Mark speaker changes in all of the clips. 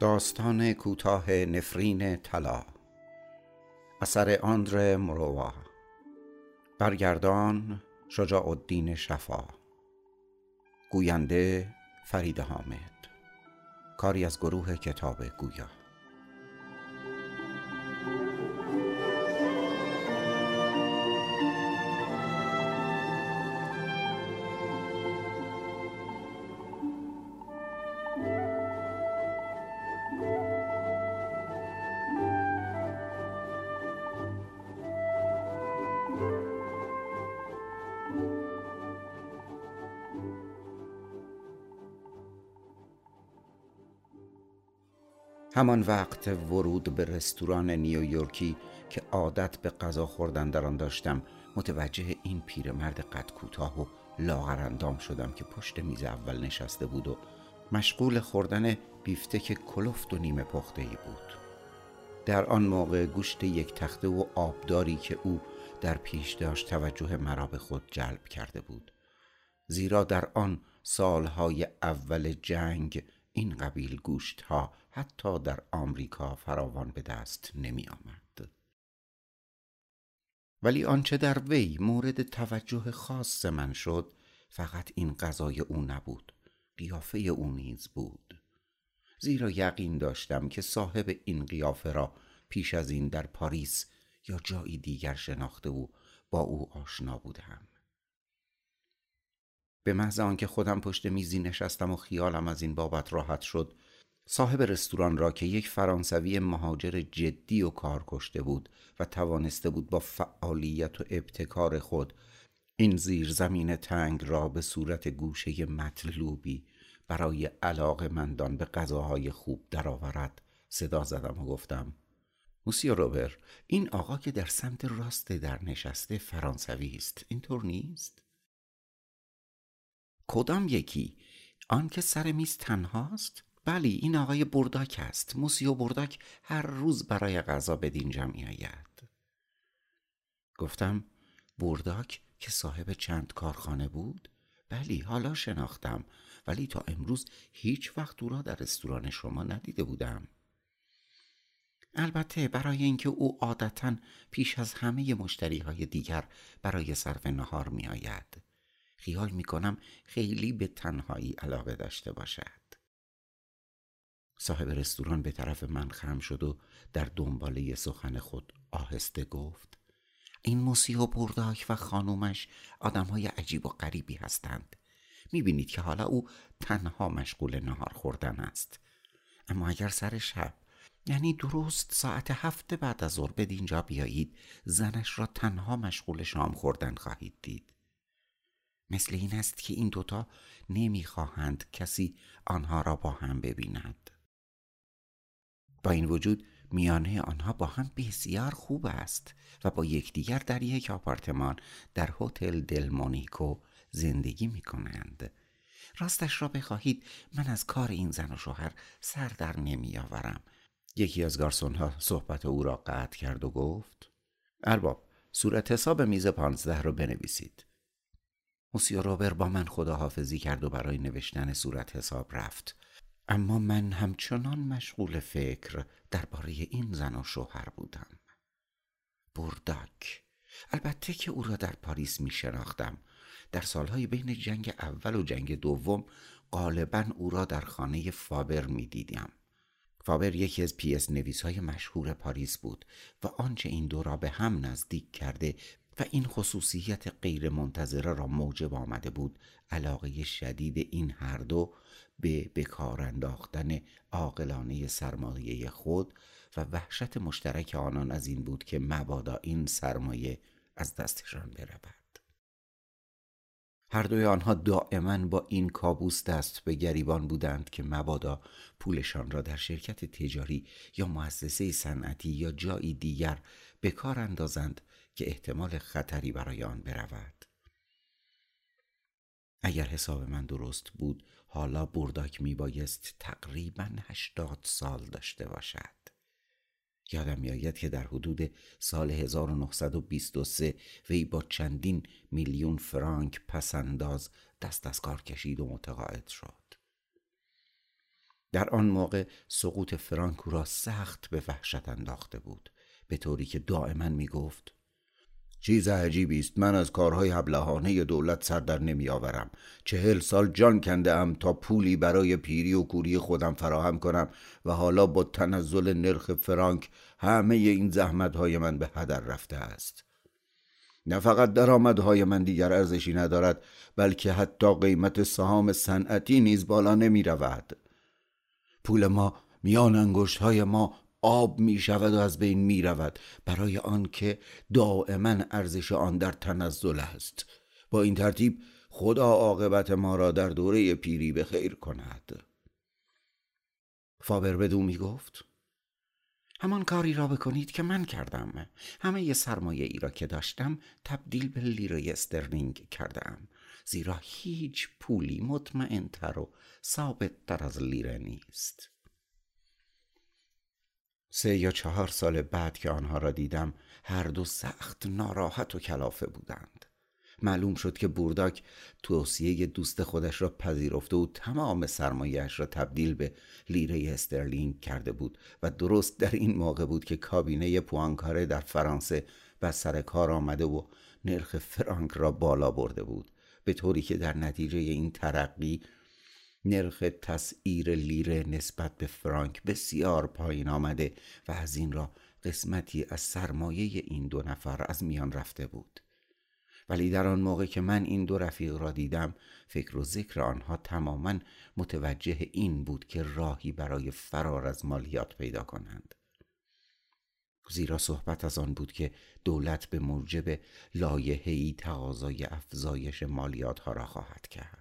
Speaker 1: داستان کوتاه نفرین طلا. اثر آندر مروا برگردان شجاع الدین شفا. گوینده فرید حامد. کاری از گروه کتاب گویا. همان وقت ورود به رستوران نیویورکی که عادت به غذا خوردن در آن داشتم متوجه این پیرمرد قد کوتاه و لاغر شدم که پشت میز اول نشسته بود و مشغول خوردن بیفتک کلفت و نیمه پخته ای بود. در آن موقع گوشت یک تخته و آبداری که او در پیش داشت توجه مرا به خود جلب کرده بود. زیرا در آن سالهای اول جنگ این قبیل گوشت ها حتی در آمریکا فراوان به دست نمی آمد. ولی آنچه در وی مورد توجه خاص من شد فقط این غذای او نبود. قیافه او نیز بود. زیرا یقین داشتم که صاحب این قیافه را پیش از این در پاریس یا جایی دیگر شناخته و با او آشنا بودم. به محض آنکه خودم پشت میزی نشستم و خیالم از این بابت راحت شد صاحب رستوران را که یک فرانسوی مهاجر جدی و کار کشته بود و توانسته بود با فعالیت و ابتکار خود این زیر زمین تنگ را به صورت گوشه مطلوبی برای علاقه مندان به غذاهای خوب درآورد صدا زدم و گفتم موسیو روبر این آقا که در سمت راست در نشسته فرانسوی است اینطور نیست؟ کدام یکی؟ آن که سر میز تنهاست؟ بلی این آقای برداک است. موسیو برداک هر روز برای غذا به دینجا می آید. گفتم برداک که صاحب چند کارخانه بود؟ بلی حالا شناختم ولی تا امروز هیچ وقت او را در رستوران شما ندیده بودم. البته برای اینکه او عادتا پیش از همه مشتری های دیگر برای صرف نهار می آید خیال می کنم خیلی به تنهایی علاقه داشته باشد. صاحب رستوران به طرف من خم شد و در دنباله سخن خود آهسته گفت این موسی و برداک و خانومش آدم های عجیب و غریبی هستند. می‌بینید که حالا او تنها مشغول نهار خوردن است. اما اگر سر شب یعنی درست ساعت هفت بعد از ظهر به دینجا بیایید زنش را تنها مشغول شام خوردن خواهید دید. مثل این است که این دوتا نمی‌خواهند کسی آنها را با هم ببیند. با این وجود میانه آنها با هم بسیار خوب است و با یکدیگر در یک آپارتمان در هتل دل مونیکو زندگی می کنند. راستش را بخواهید من از کار این زن و شوهر سر در نمی آورم. یکی از گارسون ها صحبت او را قطع کرد و گفت ارباب صورت حساب میز پانزده رو بنویسید موسیو روبر با من خداحافظی کرد و برای نوشتن صورت حساب رفت اما من همچنان مشغول فکر درباره این زن و شوهر بودم. برداک. البته که او را در پاریس می شناختم. در سالهای بین جنگ اول و جنگ دوم غالبا او را در خانه فابر می دیدم. فابر یکی از پیس نویس های مشهور پاریس بود و آنچه این دو را به هم نزدیک کرده و این خصوصیت غیر منتظره را موجب آمده بود علاقه شدید این هر دو به بکار انداختن عاقلانه سرمایه خود و وحشت مشترک آنان از این بود که مبادا این سرمایه از دستشان برود. هر دوی آنها دائما با این کابوس دست به گریبان بودند که مبادا پولشان را در شرکت تجاری یا مؤسسه صنعتی یا جایی دیگر به کار اندازند که احتمال خطری برای آن برود. اگر حساب من درست بود حالا برداک می بایست تقریبا هشتاد سال داشته باشد. یادم میآید که در حدود سال 1923 وی با چندین میلیون فرانک پسنداز دست از کار کشید و متقاعد شد. در آن موقع سقوط فرانک را سخت به وحشت انداخته بود به طوری که دائما می گفت چیز عجیبی است. من از کارهای ابلهانه دولت سر در نمی آورم. چهل سال جان کنده ام تا پولی برای پیری و کوری خودم فراهم کنم و حالا با تنزل نرخ فرانک همه این زحمتهای من به هدر رفته است. نه فقط درآمدهای من دیگر ارزشی ندارد بلکه حتی قیمت سهام صنعتی نیز بالا نمی رود. پول ما میان انگشت های ما آب می شود و از بین می رود برای آنکه دائما ارزش آن در تنزل است. با این ترتیب خدا عاقبت ما را در دوره پیری به خیر کند. فابر بدو می گفت همان کاری را بکنید که من کردم. همه سرمایه ای را که داشتم تبدیل به لیره استرلینگ کردم. زیرا هیچ پولی مطمئنتر و ثابت تر از لیره نیست. سه یا چهار سال بعد که آنها را دیدم هر دو سخت ناراحت و کلافه بودند. معلوم شد که بورداک توصیه دوست خودش را پذیرفته و تمام سرمایه‌اش را تبدیل به لیره استرلینگ کرده بود و درست در این موقع بود که کابینه پوانکاره در فرانسه و سر کار آمده و نرخ فرانک را بالا برده بود به طوری که در نتیجه این ترقی نرخ تسعیر لیره نسبت به فرانک بسیار پایین آمده و از این را قسمتی از سرمایه این دو نفر از میان رفته بود. ولی در آن موقع که من این دو رفیق را دیدم فکر و ذکر آنها تماما متوجه این بود که راهی برای فرار از مالیات پیدا کنند. زیرا صحبت از آن بود که دولت به موجب لایحه‌ای تقاضای افزایش مالیات ها را خواهد کرد.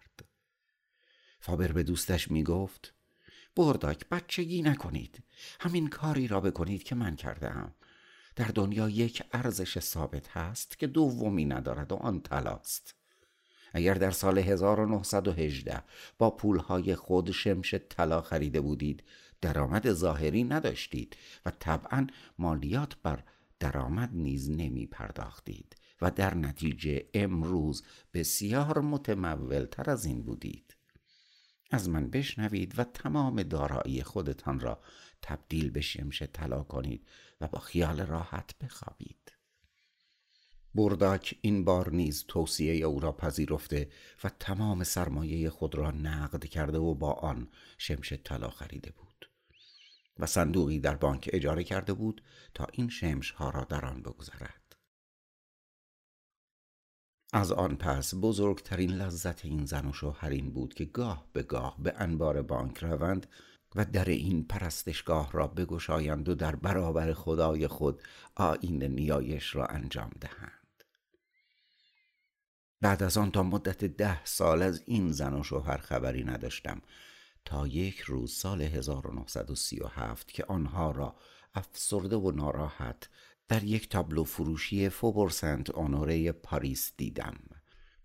Speaker 1: فابر به دوستش می گفت برداک بچگی نکنید. همین کاری را بکنید که من کردم در دنیا یک ارزش ثابت هست که دومی ندارد و آن طلاست. اگر در سال 1918 با پولهای خود شمش طلا خریده بودید درآمد ظاهری نداشتید و طبعا مالیات بر درآمد نیز نمی پرداختید و در نتیجه امروز بسیار متمول تر از این بودید. از من بشنوید و تمام دارایی خودتان را تبدیل به شمش طلا کنید و با خیال راحت بخوابید. برداک این بار نیز توصیه او را پذیرفته و تمام سرمایه خود را نقد کرده و با آن شمش طلا خریده بود و صندوقی در بانک اجاره کرده بود تا این شمش ها را در آن بگذارد از آن پس بزرگترین لذت این زن و شوهر این بود که گاه به گاه به انبار بانک روند و در این پرستشگاه را بگشایند و در برابر خدای خود آین نیایش را انجام دهند. بعد از آن تا مدت ده سال از این زن و شوهر خبری نداشتم. تا یک روز سال 1937 که آنها را افسرده و ناراحت در یک تابلو فروشی فوبورسنت آنوره پاریس دیدم.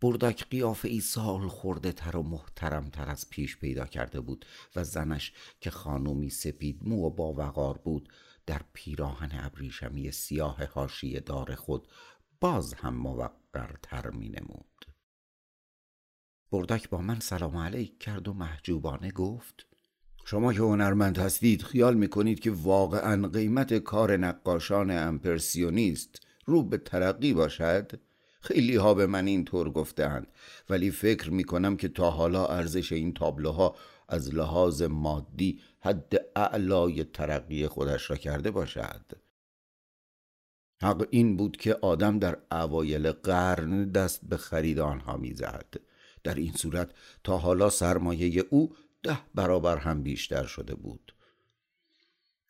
Speaker 1: بردک قیافه ای سال خورده تر و محترم تر از پیش پیدا کرده بود و زنش که خانومی سپید مو و با وقار بود در پیراهن ابریشمی سیاه هاشی دار خود باز هم موقرتر می نمود بردک با من سلام علیک کرد و محجوبانه گفت شما که هنرمند هستید خیال می‌کنید که واقعا قیمت کار نقاشان امپرسیونیست رو به ترقی باشد؟ خیلی ها به من اینطور گفتند ولی فکر می‌کنم که تا حالا ارزش این تابلوها از لحاظ مادی حد اعلای ترقی خودش را کرده باشد حق این بود که آدم در اوایل قرن دست به خرید آنها می‌زد در این صورت تا حالا سرمایه او ده برابر هم بیشتر شده بود.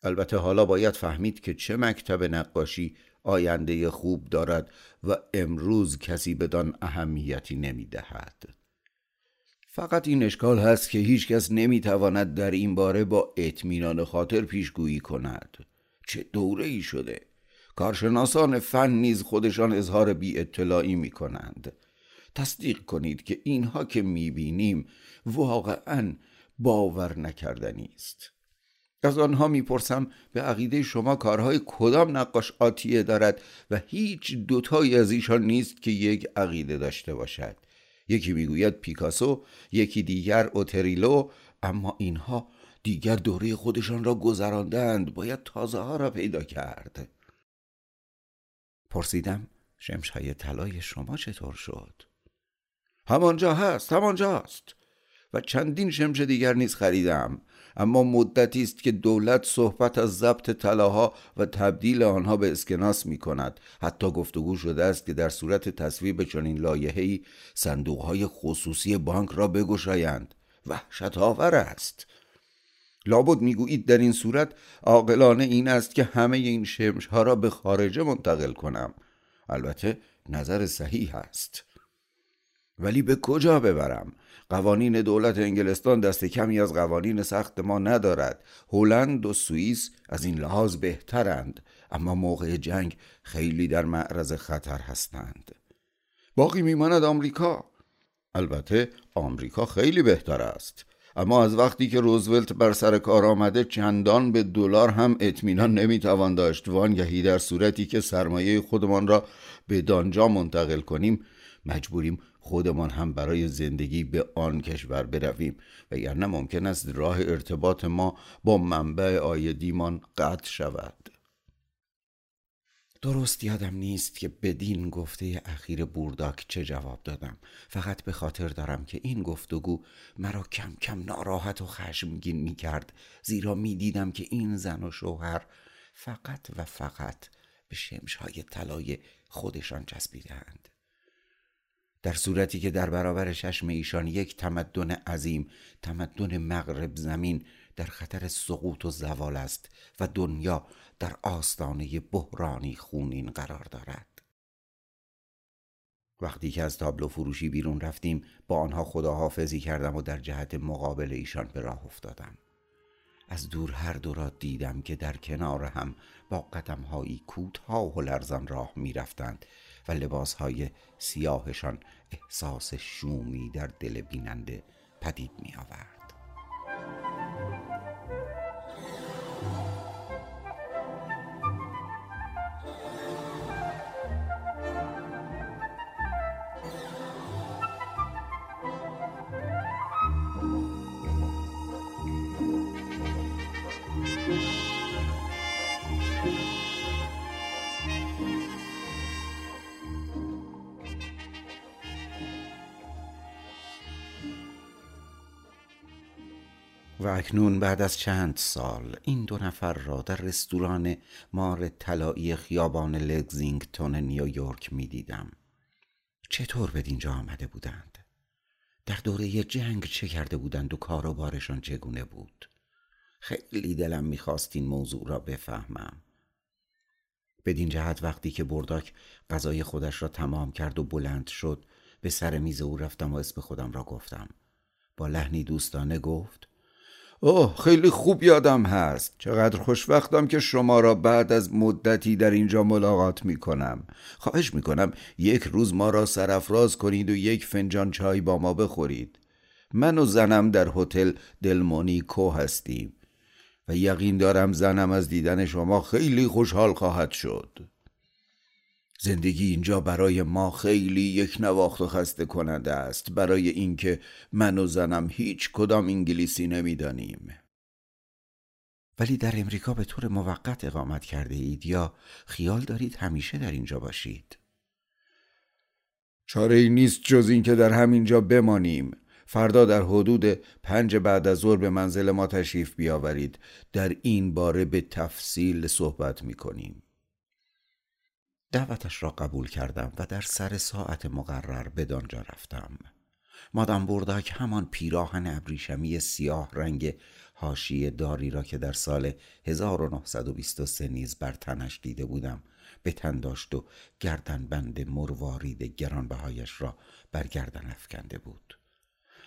Speaker 1: البته حالا باید فهمید که چه مکتب نقاشی آینده خوب دارد و امروز کسی بدان اهمیتی نمی دهد. فقط این اشکال هست که هیچ کس نمی تواند در این باره با اطمینان خاطر پیشگویی کند. چه دوره ای شده! کارشناسان فن نیز خودشان اظهار بی اطلاعی می کنند تصدیق کنید که اینها که می بینیم واقعا باور نکردنی است. از آنها می‌پرسم به عقیده شما کارهای کدام نقاش آتیه دارد و هیچ دوتایی از ایشان نیست که یک عقیده داشته باشد. یکی می‌گوید پیکاسو یکی دیگر اوتریلو اما اینها دیگر دوره خودشان را گذراندند باید تازه ها را پیدا کرد. پرسیدم شمشهای طلای شما چطور شد؟ همانجا هست همانجاست. و چندین شمش دیگر نیز خریدم. اما مدتی است که دولت صحبت از ضبط طلاها و تبدیل آنها به اسکناس می کند حتی گفتگو شده است که در صورت تصویب چنین لایحه‌ای صندوقهای خصوصی بانک را بگشایند. وحشت آور است. لابد می‌گویید در این صورت عاقلانه این است که همه این شمش ها را به خارجه منتقل کنم. البته نظر صحیح است. ولی به کجا ببرم؟ قوانین دولت انگلستان دست کمی از قوانین سخت ما ندارد. هلند و سوئیس از این لحاظ بهترند اما موقع جنگ خیلی در معرض خطر هستند. باقی میماند آمریکا. البته آمریکا خیلی بهتر است. اما از وقتی که روزولت بر سر کار آمده چندان به دلار هم اطمینان نمی‌توان داشت. وانگهی در صورتی که سرمایه خودمان را به دانجا منتقل کنیم مجبوریم خودمان هم برای زندگی به آن کشور برویم. و یعنی ممکن است راه ارتباط ما با منبع آیدیمان قطع شود. درست یادم نیست که بدین گفته اخیر بورداک چه جواب دادم. فقط به خاطر دارم که این گفتگو مرا کم کم ناراحت و خشمگین می کرد زیرا می دیدم که این زن و شوهر فقط و فقط به شمشهای طلای خودشان چسبیدند در صورتی که در برابر چشم ایشان یک تمدن عظیم تمدن مغرب زمین در خطر سقوط و زوال است و دنیا در آستانه بحرانی خونین قرار دارد. وقتی که از تابلو فروشی بیرون رفتیم با آنها خداحافظی کردم و در جهت مقابل ایشان به راه افتادم. از دور هر دو را دیدم که در کنار هم با قدمهایی کوتاه و لرزان راه می رفتند و لباسهای سیاهشان احساس شومی در دل بیننده پدید می آورد و اکنون بعد از چند سال این دو نفر را در رستوران مار طلایی خیابان لگزینگتون نیویورک می دیدم. چطور به دینجا آمده بودند؟ در دوره جنگ چه کرده بودند و کار و بارشان چگونه بود؟ خیلی دلم می‌خواست این موضوع را بفهمم. بدین جهت وقتی که برداک غذای خودش را تمام کرد و بلند شد به سر میز او رفتم و اسم خودم را گفتم. با لحنی دوستانه گفت اوه خیلی خوب یادم هست. چقدر خوشوقتم که شما را بعد از مدتی در اینجا ملاقات می کنم خواهش می کنم یک روز ما را سرافراز کنید و یک فنجان چای با ما بخورید. من و زنم در هتل دلمونی کو هستیم و یقین دارم زنم از دیدن شما خیلی خوشحال خواهد شد. زندگی اینجا برای ما خیلی یک نواخت و خسته کننده است. برای اینکه من و زنم هیچ کدام انگلیسی نمی‌دانیم. ولی در امریکا به طور موقت اقامت کرده اید یا خیال دارید همیشه در اینجا باشید؟ چاره ای نیست جز اینکه در همینجا بمانیم. فردا در حدود پنج بعد از ظهر به منزل ما تشریف بیاورید. در این باره به تفصیل صحبت می کنیم دعوتش را قبول کردم و در سر ساعت مقرر به دانجا رفتم. مادام برداک همان پیراهن ابریشمی سیاه رنگ هاشی داری را که در سال 1923 نیز بر تنش دیده بودم به تن داشت و گردن بند مروارید گرانبهایش را بر گردن افکنده بود.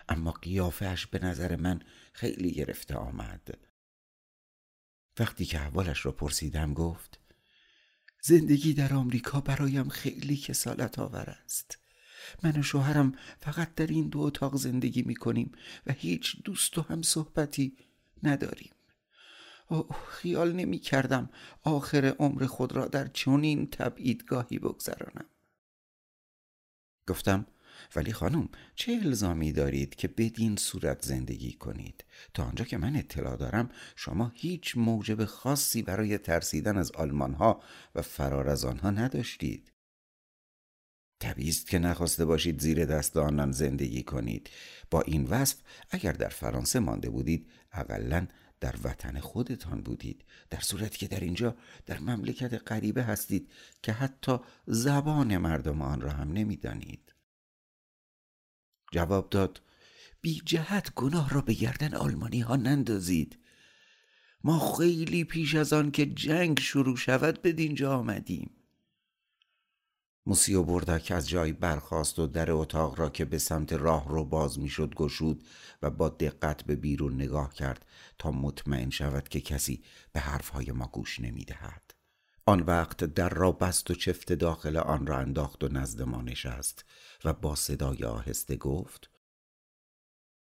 Speaker 1: اما قیافش به نظر من خیلی گرفته آمد. وقتی که احوالش را پرسیدم گفت زندگی در آمریکا برایم خیلی کسالت آور است. من و شوهرم فقط در این دو اتاق زندگی می کنیم و هیچ دوست و هم صحبتی نداریم. اوه خیال نمی کردم آخر عمر خود را در چنین تبعیدگاهی بگذرانم. گفتم ولی خانم چه الزامی دارید که بدین صورت زندگی کنید؟ تا آنجا که من اطلاع دارم شما هیچ موجب خاصی برای ترسیدن از آلمان ها و فرار از آنها نداشتید. طبیعی است که نخواسته باشید زیر دست آنان زندگی کنید. با این وصف اگر در فرانسه مانده بودید اقلا در وطن خودتان بودید. در صورتی که در اینجا در مملکت غریبه هستید که حتی زبان مردم آن را هم نمی‌دانید. جواب داد بی جهت گناه را به گردن آلمانی ها نندازید ما خیلی پیش از آن که جنگ شروع شود به دینجا آمدیم موسیو بردک از جای برخاست و در اتاق را که به سمت راه رو باز می‌شد گشود و با دقت به بیرون نگاه کرد تا مطمئن شود که کسی به حرفهای ما گوش نمی‌دهد. آن وقت در را بست و چفت داخل آن را انداخت و نزد ما نشست و با صدای آهسته گفت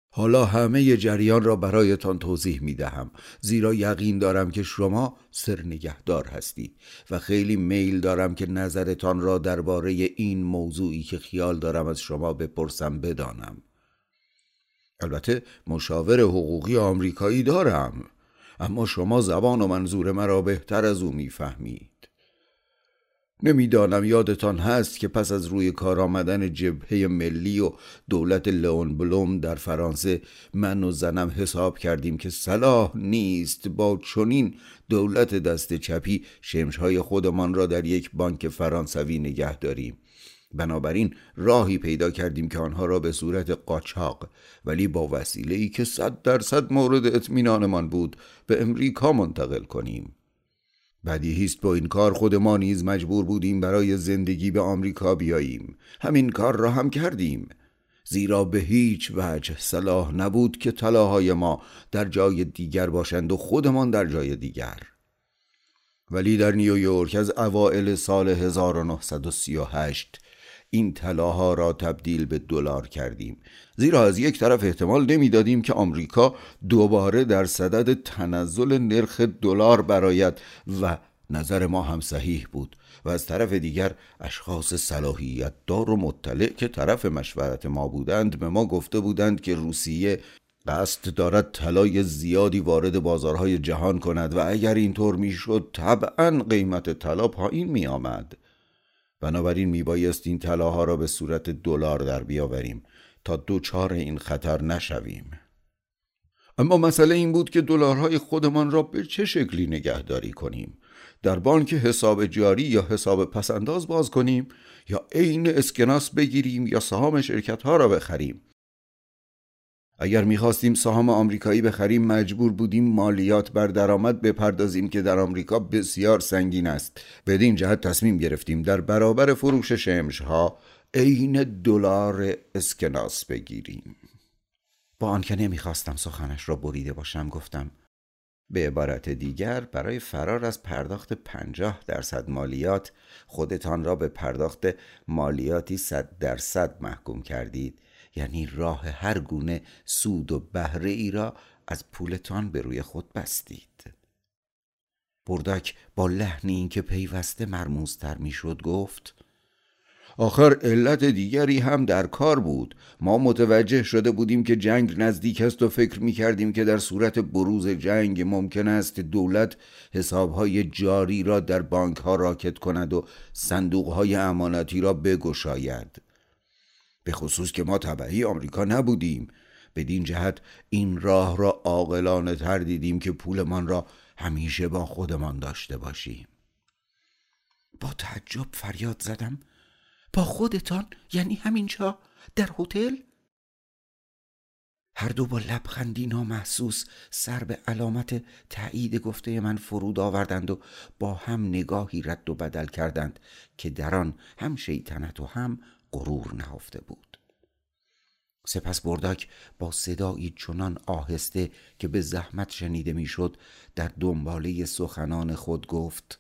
Speaker 1: حالا همه جریان را برایتان توضیح می دهم زیرا یقین دارم که شما سر نگهدار هستید و خیلی میل دارم که نظرتان را درباره این موضوعی که خیال دارم از شما بپرسم بدانم. البته مشاور حقوقی آمریکایی دارم اما شما زبان و منظور مرا بهتر از او می‌فهمید نمی‌دانم یادتان هست که پس از روی کار آمدن جبهه ملی و دولت لئون بلوم در فرانسه من و زنم حساب کردیم که صلاح نیست با چنین دولت دست چپی شمشهای خودمان را در یک بانک فرانسوی نگه داریم. بنابراین راهی پیدا کردیم که آنها را به صورت قاچاق ولی با وسیله ای که صد درصد مورد اطمینانمان بود به امریکا منتقل کنیم. بدیهی است با این کار خود ما نیز مجبور بودیم برای زندگی به آمریکا بیاییم. همین کار را هم کردیم. زیرا به هیچ وجه صلاح نبود که طلاهای ما در جای دیگر باشند و خودمان در جای دیگر. ولی در نیویورک از اوائل سال 1938 این طلاها را تبدیل به دلار کردیم زیرا از یک طرف احتمال نمی‌دادیم که آمریکا دوباره در صدد تنزل نرخ دلار براید و نظر ما هم صحیح بود و از طرف دیگر اشخاص صلاحیت دار و مطلع که طرف مشورت ما بودند به ما گفته بودند که روسیه قصد دارد طلای زیادی وارد بازارهای جهان کند و اگر اینطور می‌شد طبعا قیمت طلا پایین می آمد. بنابراین میبایست این طلاها را به صورت دلار در بیاوریم تا دوچار این خطر نشویم. اما مسئله این بود که دلارهای خودمان را به چه شکلی نگهداری کنیم؟ در بانک حساب جاری یا حساب پسنداز باز کنیم یا عین اسکناس بگیریم یا سهام شرکت ها را بخریم؟ اگر می‌خواستیم سهام آمریکایی بخریم مجبور بودیم مالیات بر درآمد بپردازیم که در آمریکا بسیار سنگین است. بدین جهت تصمیم گرفتیم در برابر فروش شمش ها عین دلار اسکناس بگیریم. با آنکه نمی‌خواستم سخنش را بریده باشم گفتم به عبارت دیگر برای فرار از پرداخت پنجاه درصد مالیات خودتان را به پرداخت مالیاتی صد درصد محکوم کردید. یعنی راه هر گونه سود و بهره ای را از پولتان به روی خود بستید. بردک با لحنی این که پیوسته مرموزتر می‌شد گفت آخر علت دیگری هم در کار بود. ما متوجه شده بودیم که جنگ نزدیک است و فکر می کردیم که در صورت بروز جنگ ممکن است دولت حسابهای جاری را در بانک ها راکت کند و صندوق های امانتی را بگشاید. به خصوص که ما طبعی آمریکا نبودیم. بدین جهت این راه را عاقلانه تر دیدیم که پولمان را همیشه با خودمان داشته باشیم. با تعجب فریاد زدم. با خودتان؟ یعنی همینجا در هتل؟ هر دو با لبخندی نامحسوس سر به علامت تایید گفته من فرود آوردند و با هم نگاهی رد و بدل کردند که در آن هم شیطنت و هم غرور نهفته بود. سپس بردک با صدایی چنان آهسته که به زحمت شنیده می‌شد در دنباله سخنان خود گفت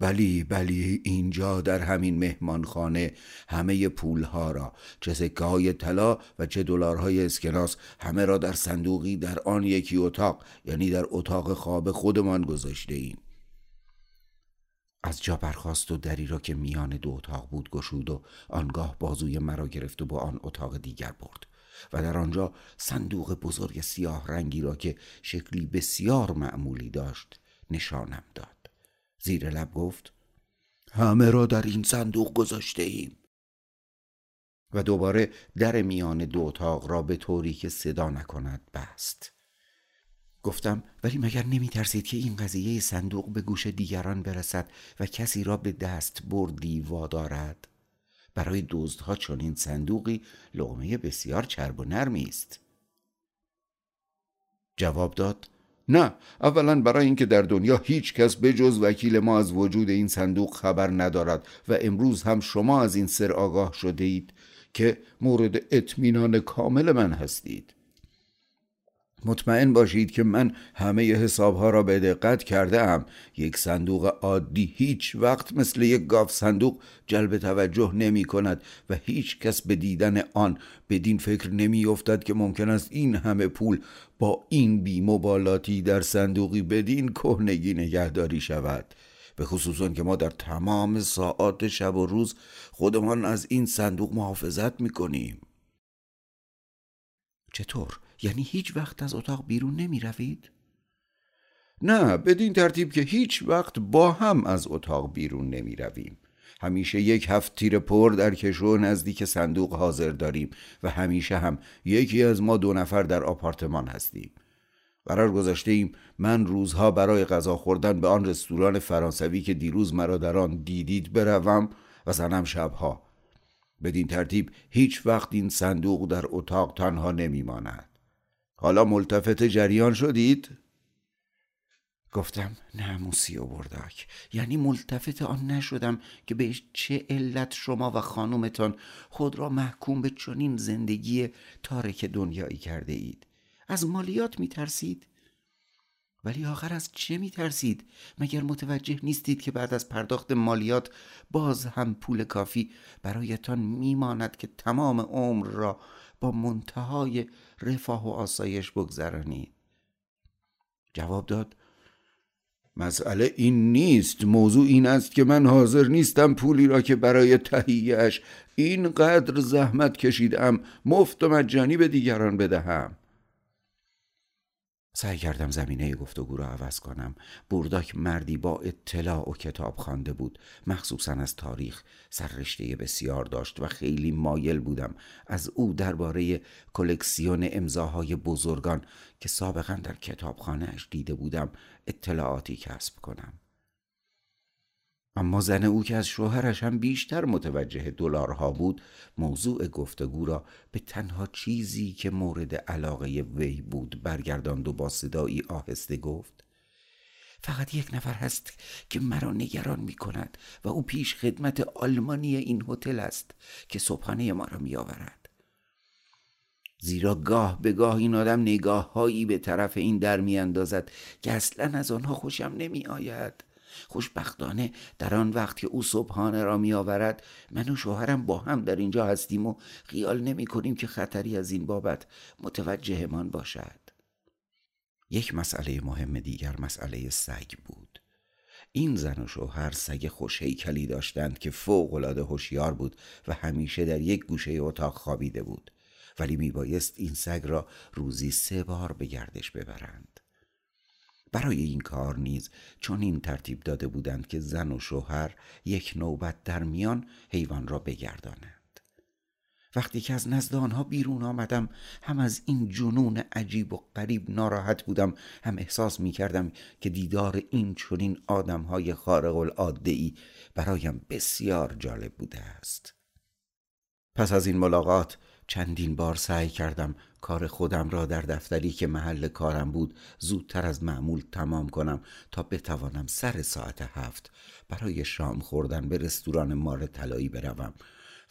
Speaker 1: بلی بلی اینجا در همین مهمانخانه همه پولها را چه سکه های طلا و چه دلارهای اسکناس همه را در صندوقی در آن یکی اتاق یعنی در اتاق خواب خودمان گذاشته ایم از جا برخاست و دری را که میان دو اتاق بود گشود و آنگاه بازوی مرا گرفت و با آن اتاق دیگر برد و در آنجا صندوق بزرگ سیاه رنگی را که شکلی بسیار معمولی داشت نشانم داد. زیر لب گفت همه را در این صندوق گذاشته ایم و دوباره در میان دو اتاق را به طوری که صدا نکند بست. گفتم ولی مگر نمی ترسید که این قضیه صندوق به گوش دیگران برسد و کسی را به دست بردی وادارد؟ برای دزدها چنین صندوقی لغمه بسیار چرب و نرمی است. جواب داد نه اولا برای اینکه در دنیا هیچ کس به جز وکیل ما از وجود این صندوق خبر ندارد و امروز هم شما از این سر آگاه شده اید که مورد اطمینان کامل من هستید. مطمئن باشید که من همه حسابها را به دقت کرده ام. یک صندوق عادی هیچ وقت مثل یک گاف صندوق جلب توجه نمی کند و هیچ کس به دیدن آن بدین فکر نمی افتد که ممکن است این همه پول با این بیمبالاتی در صندوقی بدین کهنگی نگهداری شود. به خصوصا که ما در تمام ساعات شب و روز خودمان از این صندوق محافظت می کنیم. چطور؟ یعنی هیچ وقت از اتاق بیرون نمی روید؟ نه بدین ترتیب که هیچ وقت با هم از اتاق بیرون نمی رویم همیشه یک هفت تیر پر در کشو نزدیک صندوق حاضر داریم و همیشه هم یکی از ما دو نفر در آپارتمان هستیم. قرار گذاشته ایم من روزها برای غذا خوردن به آن رستوران فرانسوی که دیروز مرا در آن دیدید بروم و زنم شبها. بدین ترتیب هیچ وقت این صندوق در اتاق تنها نمیماند. حالا ملتفت جریان شدید؟ گفتم نه موسی و برداک یعنی ملتفت آن نشدم که به چه علت شما و خانومتان خود را محکوم به چنین زندگی تارک دنیایی کرده اید از مالیات می ترسید؟ ولی آخر از چه می ترسید؟ مگر متوجه نیستید که بعد از پرداخت مالیات باز هم پول کافی برایتان میماند که تمام عمر را با منتهای رفاه و آسایش بگذرانید جواب داد مسئله این نیست. موضوع این است که من حاضر نیستم پولی را که برای تهیهش اینقدر زحمت کشیدم مفت و مجانی به دیگران بدهم. سعی کردم زمینه گفتگو را عوض کنم. بورداک مردی با اطلاع و کتاب خوانده بود. مخصوصا از تاریخ سررشته بسیار داشت و خیلی مایل بودم از او درباره کلکسیون امضاهای بزرگان که سابقا در کتابخانهاش دیده بودم اطلاعاتی کسب کنم. اما زن او که از شوهرش هم بیشتر متوجه دلارها بود موضوع گفتگو را به تنها چیزی که مورد علاقه وی بود برگرداند و با صدایی آهسته گفت فقط یک نفر هست که مرا نگران می کند و او پیش خدمت آلمانی این هتل است که صبحانه ما را می آورد زیرا گاه به گاه این آدم نگاه هایی به طرف این در می اندازد که اصلا از آنها خوشم نمی آید خوشبختانه در آن وقت که او صبحانه را می آورد من و شوهرم با هم در اینجا هستیم و خیال نمی کنیم که خطری از این بابت متوجهمان باشد. یک مسئله مهم دیگر مسئله سگ بود. این زن و شوهر سگ خوشهیکلی داشتند که فوق العاده هوشیار بود و همیشه در یک گوشه اتاق خوابیده بود. ولی میبایست این سگ را روزی سه بار به گردش ببرند. برای این کار نیز چون این ترتیب داده بودند که زن و شوهر یک نوبت در میان حیوان را بگردانند. وقتی که از نزد آنها بیرون آمدم هم از این جنون عجیب و غریب ناراحت بودم هم احساس می کردم که دیدار این چنین آدم های خارق العاده ای برایم بسیار جالب بوده است. پس از این ملاقات چندین بار سعی کردم کار خودم را در دفتری که محل کارم بود زودتر از معمول تمام کنم تا بتوانم سر ساعت هفت برای شام خوردن به رستوران مار طلایی بروم.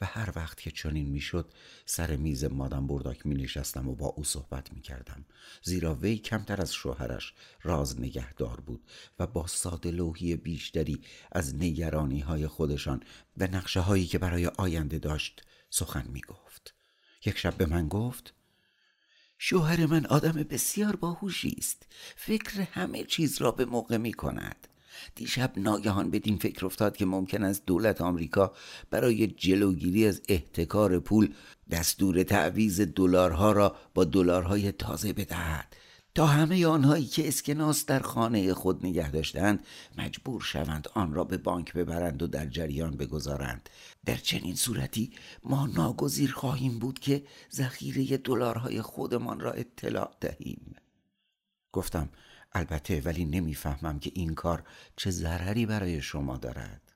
Speaker 1: و هر وقت که چنین می‌شد سر میز مادم برداک می نشستم و با او صحبت می کردم زیرا وی کمتر از شوهرش راز نگهدار بود و با ساده بیشتری از نگرانی های خودشان و نقشه هایی که برای آینده داشت سخن می گفت یک شب به من گفت شوهر من آدم بسیار باهوشی است. فکر همه چیز را به موقع می کند. دیشب ناگهان بدین فکر افتاد که ممکن است دولت آمریکا برای جلوگیری از احتکار پول دستور تعویز دلارها را با دلارهای تازه بدهد. تا همه آنهایی که اسکناس در خانه خود نگه داشتند مجبور شوند آن را به بانک ببرند و در جریان بگذارند. در چنین صورتی ما ناگزیر خواهیم بود که ذخیره دلارهای خودمان را اطلاع دهیم. گفتم البته ولی نمی‌فهمم که این کار چه ضرری برای شما دارد.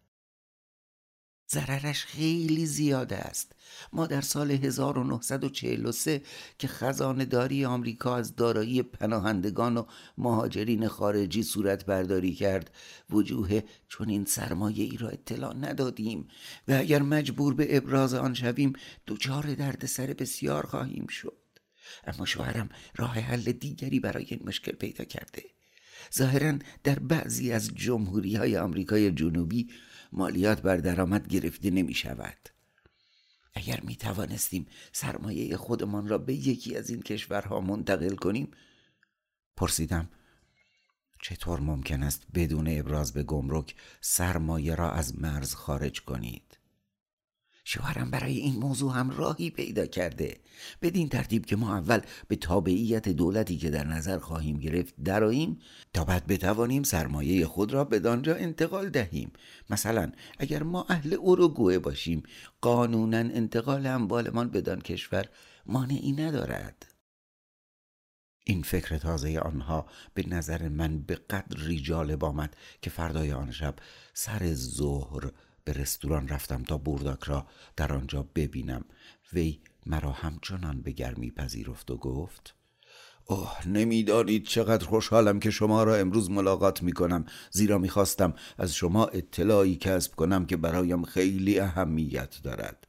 Speaker 1: ضررش خیلی زیاده است. ما در سال 1943 که خزانه داری آمریکا از دارایی پناهندگان و مهاجرین خارجی صورت برداری کرد وجوه چون این سرمایه ای را اطلاع ندادیم و اگر مجبور به ابراز آن شویم دچار دردسر بسیار خواهیم شد. اما شوهرم راه حل دیگری برای این مشکل پیدا کرده. ظاهرا در بعضی از جمهوری های آمریکای جنوبی مالیات بر درآمد گرفته نمی شود اگر می توانستیم سرمایه خودمان را به یکی از این کشورها منتقل کنیم پرسیدم چطور ممکن است بدون ابراز به گمرک سرمایه را از مرز خارج کنید؟ شوهرم برای این موضوع هم راهی پیدا کرده. بدین ترتیب که ما اول به تابعیت دولتی که در نظر خواهیم گرفت دراییم تا بعد بتوانیم سرمایه خود را به دانجا انتقال دهیم. مثلا اگر ما اهل اوروگوئه باشیم قانونا انتقال اموالمان بدان کشور مانعی ندارد. این فکر تازه آنها به نظر من به قدری جالب آمد که فردای آن شب سر ظهر به رستوران رفتم تا بورداک را در آنجا ببینم. وی مرا همچنان به گرمی پذیرفت و گفت اوه نمی‌دانید چقدر خوشحالم که شما را امروز ملاقات می کنم زیرا می‌خواستم از شما اطلاعی کسب کنم که برایم خیلی اهمیت دارد.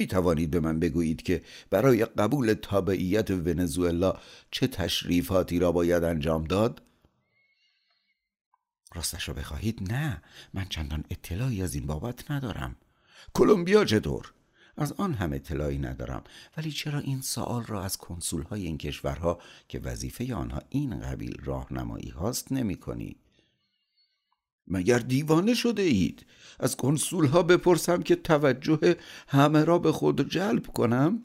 Speaker 1: می توانید به من بگویید که برای قبول تابعیت ونزوئلا چه تشریفاتی را باید انجام داد؟ راستش را بخواهید؟ نه. من چندان اطلاعی از این بابت ندارم. کلمبیا چطور از آن هم اطلاعی ندارم. ولی چرا این سوال را از کنسول های این کشورها که وظیفه آنها این قبیل راهنمایی هاست نمی کنی؟ مگر دیوانه شده اید؟ از کنسول ها بپرسم که توجه همه را به خود جلب کنم؟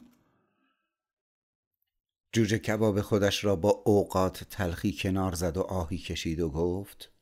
Speaker 1: جوجه کباب خودش را با اوقات تلخی کنار زد و آهی کشید و گفت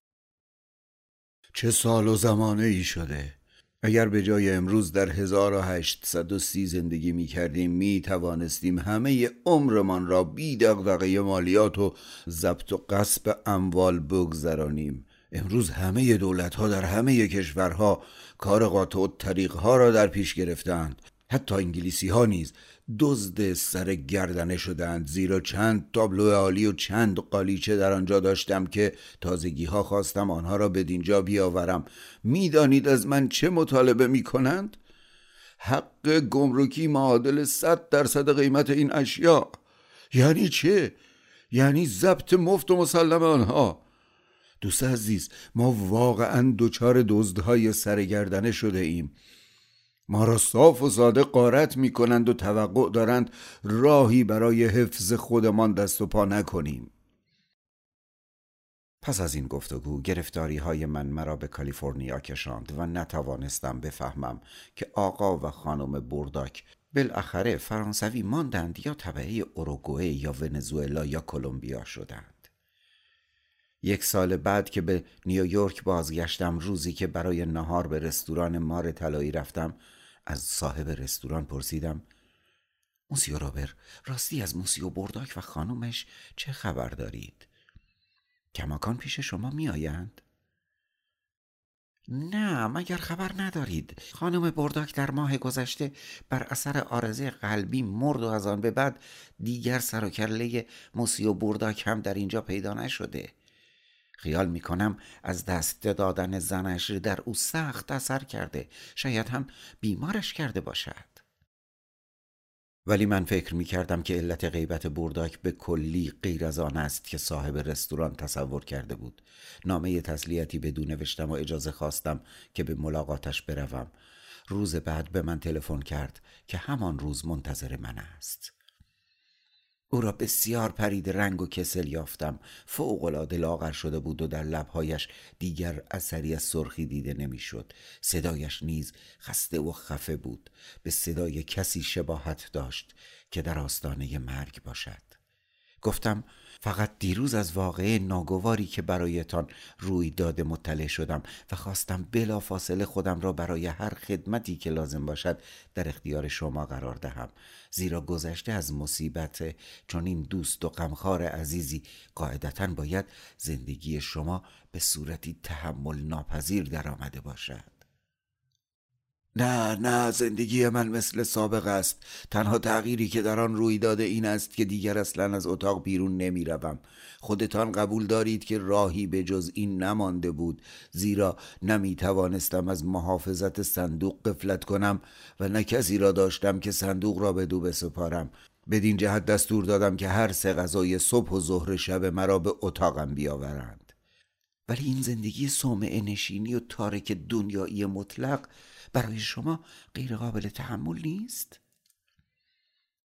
Speaker 1: چه سال و زمانه ای شده؟ اگر به جای امروز در 1830 زندگی می کردیم می توانستیم همه عمرمان را بی دقدقه مالیات و ضبط و قصب اموال بگذرانیم. امروز همه دولت ها در همه کشورها کار قاطع و طریق ها را در پیش گرفتند حتی انگلیسی ها نیز دزد سر گردنه شدند زیرا چند تابلو عالی و چند قالیچه در آنجا داشتم که تازگی ها خواستم آنها را به دینجا بیاورم می‌دانید از من چه مطالبه می کنند؟ حق گمرکی معادل صد درصد قیمت این اشیا یعنی چه؟ یعنی ضبط مفت و مسلم آنها دوست عزیز ما واقعا دچار دزدهای سرگردنه شده ایم ما را صاف و ساده قارت می کنند و توقع دارند راهی برای حفظ خودمان دست و پا نکنیم. پس از این گفتگو گرفتاری های من مرا به کالیفرنیا کشاند و نتوانستم بفهمم که آقا و خانم برداک بالاخره فرانسوی ماندند یا طبعه اوروگوئه یا ونزوئلا یا کلمبیا شدند. یک سال بعد که به نیویورک بازگشتم روزی که برای نهار به رستوران مار طلایی رفتم از صاحب رستوران پرسیدم موسیو رابر راستی از موسیو برداک و خانومش چه خبر دارید؟ کماکان پیش شما می آیند؟ نه مگر خبر ندارید خانم برداک در ماه گذشته بر اثر آرزه قلبی مرد و از آن به بعد دیگر سر موسیو برداک هم در اینجا پیدا نشده خیال می کنم از دست دادن زنش در او سخت اثر کرده. شاید هم بیمارش کرده باشد. ولی من فکر می کردم که علت غیبت برداک به کلی غیر از آن است که صاحب رستوران تصور کرده بود. نامه تسلیتی بدون نوشتم و اجازه خواستم که به ملاقاتش بروم. روز بعد به من تلفن کرد که همان روز منتظر من است. او را بسیار پرید رنگ و کسل یافتم. فوقالعاده لاغر شده بود و در لبهایش دیگر اثری از سرخی دیده نمی‌شد. صدایش نیز خسته و خفه بود. به صدای کسی شباهت داشت که در آستانه مرگ باشد. گفتم فقط دیروز از واقعه ناگواری که برایتان روی داده مطلع شدم و خواستم بلا فاصله خودم را برای هر خدمتی که لازم باشد در اختیار شما قرار دهم. زیرا گذشته از مصیبت چون این دوست و غمخوار عزیزی قاعدتا باید زندگی شما به صورتی تحمل ناپذیر در آمده باشد. نه نه زندگی من مثل سابق است. تنها تغییری که در آن روی داده این است که دیگر اصلا از اتاق بیرون نمی روم. خودتان قبول دارید که راهی به جز این نمانده بود. زیرا نمی توانستم از محافظت صندوق قفلت کنم و نه کسی را داشتم که صندوق را به دو بسپارم. بدین جهت دستور دادم که هر سه غذای صبح و ظهر شب مرا به اتاقم بیاورند. ولی این زندگی صومعه نشینی و تارک دنیایی مطلق برای شما غیر قابل تحمل نیست؟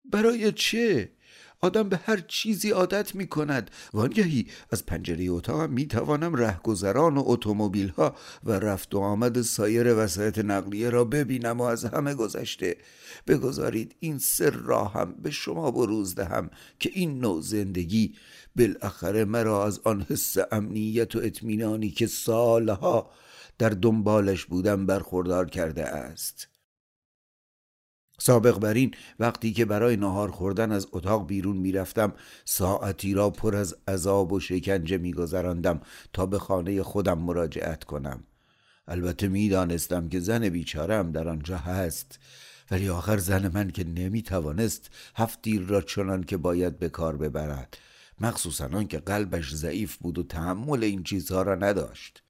Speaker 1: برای چه؟ آدم به هر چیزی عادت می کند وانگهی از پنجره اتاقم می توانم رهگذران و اتومبیل ها و رفت و آمد سایر وسایط نقلیه را ببینم و از همه گذشته بگذارید این سر را هم به شما بروز دهم که این نوع زندگی بالاخره مرا از آن حس امنیت و اطمینانی که سالها در دنبالش بودم برخوردار کرده است. سابق بر این وقتی که برای نهار خوردن از اتاق بیرون می‌رفتم ساعتی را پر از عذاب و شکنجه میگذراندم تا به خانه خودم مراجعت کنم. البته می‌دانستم که زن بیچارم در آنجا هست ولی آخر زن من که نمی‌توانست هفت دیر را چنان که باید به کار ببرد. مخصوصا آن که قلبش ضعیف بود و تحمل این چیزها را نداشت.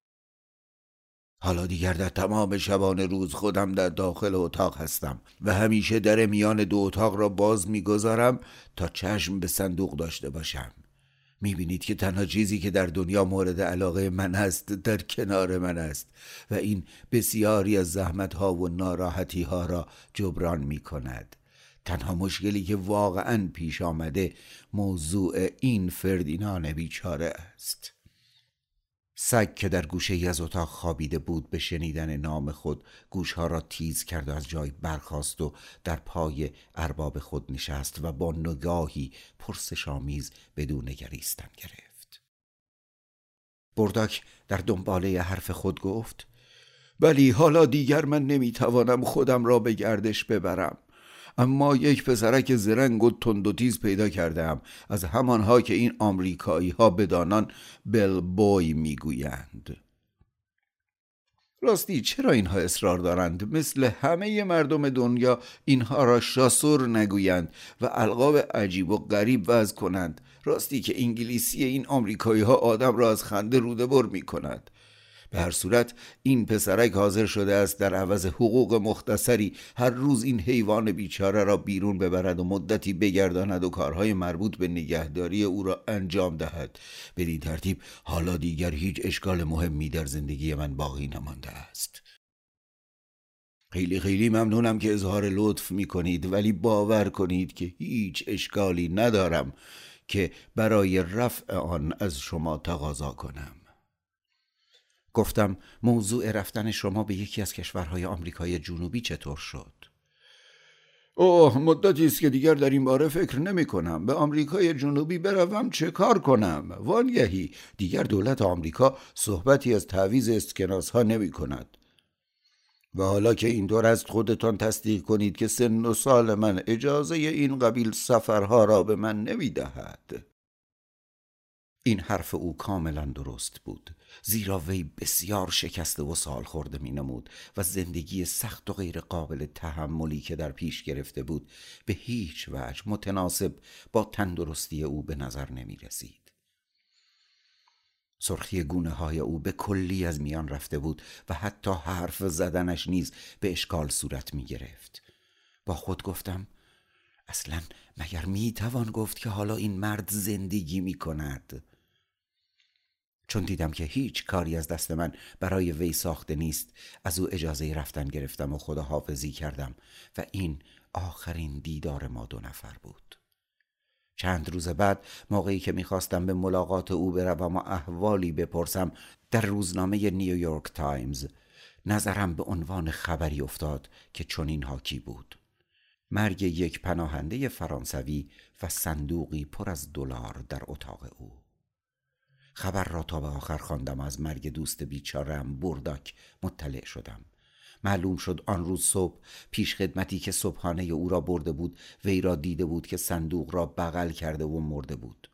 Speaker 1: حالا دیگر در تمام شبان روز خودم در داخل اتاق هستم و همیشه در میان دو اتاق را باز می‌گذارم تا چشم به صندوق داشته باشم. می‌بینید که تنها چیزی که در دنیا مورد علاقه من است در کنار من است و این بسیاری از زحمت ها و ناراحتی ها را جبران می کند تنها مشکلی که واقعا پیش آمده موضوع این فردینان بیچاره است. سگ که در گوشه ای از اتاق خوابیده بود به شنیدن نام خود گوشها را تیز کرد و از جای برخاست و در پای ارباب خود نشست و با نگاهی پرسشآمیز بدون نگریستن گرفت. برداک در دنباله حرف خود گفت ولی حالا دیگر من نمی‌توانم خودم را به گردش ببرم. اما یک پسرک زرنگ و تند و تیز پیدا کردم از همانها که این آمریکایی ها بدانان بل بوی می‌گویند. راستی چرا اینها اصرار دارند؟ مثل همه مردم دنیا اینها را شاسور نگویند و القاب عجیب و غریب وضع کنند. راستی که انگلیسی این آمریکایی ها آدم را از خنده روده بر می کند به هر صورت این پسرک حاضر شده است در عوض حقوق مختصری هر روز این حیوان بیچاره را بیرون ببرد و مدتی بگرداند و کارهای مربوط به نگهداری او را انجام دهد. بدین ترتیب حالا دیگر هیچ اشکال مهمی در زندگی من باقی نمانده است. خیلی خیلی ممنونم که اظهار لطف می کنید ولی باور کنید که هیچ اشکالی ندارم که برای رفع آن از شما تقاضا کنم. گفتم موضوع رفتن شما به یکی از کشورهای آمریکای جنوبی چطور شد؟ اوه مدتی است که دیگر در این باره فکر نمی کنم. به آمریکای جنوبی بروم چه کار کنم؟ وانگهی دیگر دولت آمریکا صحبتی از تعویز اسکناس ها نمی کند. و حالا که اینطور است خودتان تصدیق کنید که سن و سال من اجازه این قبیل سفرها را به من نمی دهد. این حرف او کاملا درست بود زیرا وی بسیار شکسته و سال خورده می نمود و زندگی سخت و غیر قابل تحملی که در پیش گرفته بود به هیچ وجه متناسب با تندرستی او به نظر نمی رسید. سرخی گونه های او به کلی از میان رفته بود و حتی حرف زدنش نیز به اشکال صورت می گرفت. با خود گفتم اصلا مگر می توان گفت که حالا این مرد زندگی می کند؟ چون دیدم که هیچ کاری از دست من برای وی ساخته نیست. از او اجازه رفتن گرفتم و خداحافظی کردم و این آخرین دیدار ما دو نفر بود. چند روز بعد موقعی که می‌خواستم به ملاقات او بروم و احوالی بپرسم در روزنامه نیویورک تایمز نظرم به عنوان خبری افتاد که چنین حاکی بود. مرگ یک پناهنده فرانسوی و صندوقی پر از دلار در اتاق او. خبر را تا به آخر خواندم. از مرگ دوست بیچارم برداک مطلع شدم. معلوم شد آن روز صبح پیش خدمتی که صبحانه او را برده بود وی را دیده بود که صندوق را بغل کرده و مرده بود.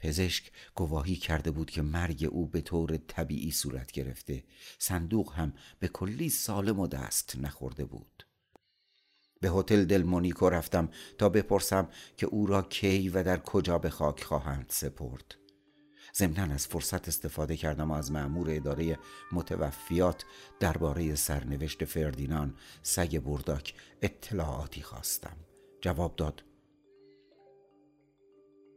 Speaker 1: پزشک گواهی کرده بود که مرگ او به طور طبیعی صورت گرفته. صندوق هم به کلی سالم و دست نخورده بود. به هتل دل مونیکو رفتم تا بپرسم که او را کی و در کجا به خاک خواهند سپرد. ضمنا از فرصت استفاده کردم و از معمور اداره متوفیات درباره سرنوشت فردینان سگ برداک اطلاعاتی خواستم. جواب داد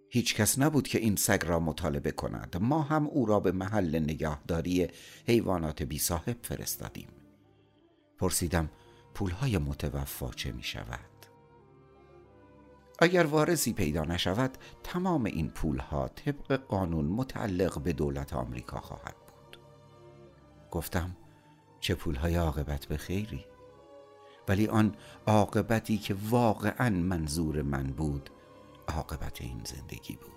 Speaker 1: هیچ کس نبود که این سگ را مطالبه کند. ما هم او را به محل نگهداری حیوانات بی صاحب فرستادیم. پرسیدم پولهای متوفا چه می شود؟ اگر وارثی پیدا نشود تمام این پولها طبق قانون متعلق به دولت آمریکا خواهد بود. گفتم چه پولهای عاقبت به خیری؟ ولی آن عاقبتی که واقعا منظور من بود عاقبت این زندگی بود.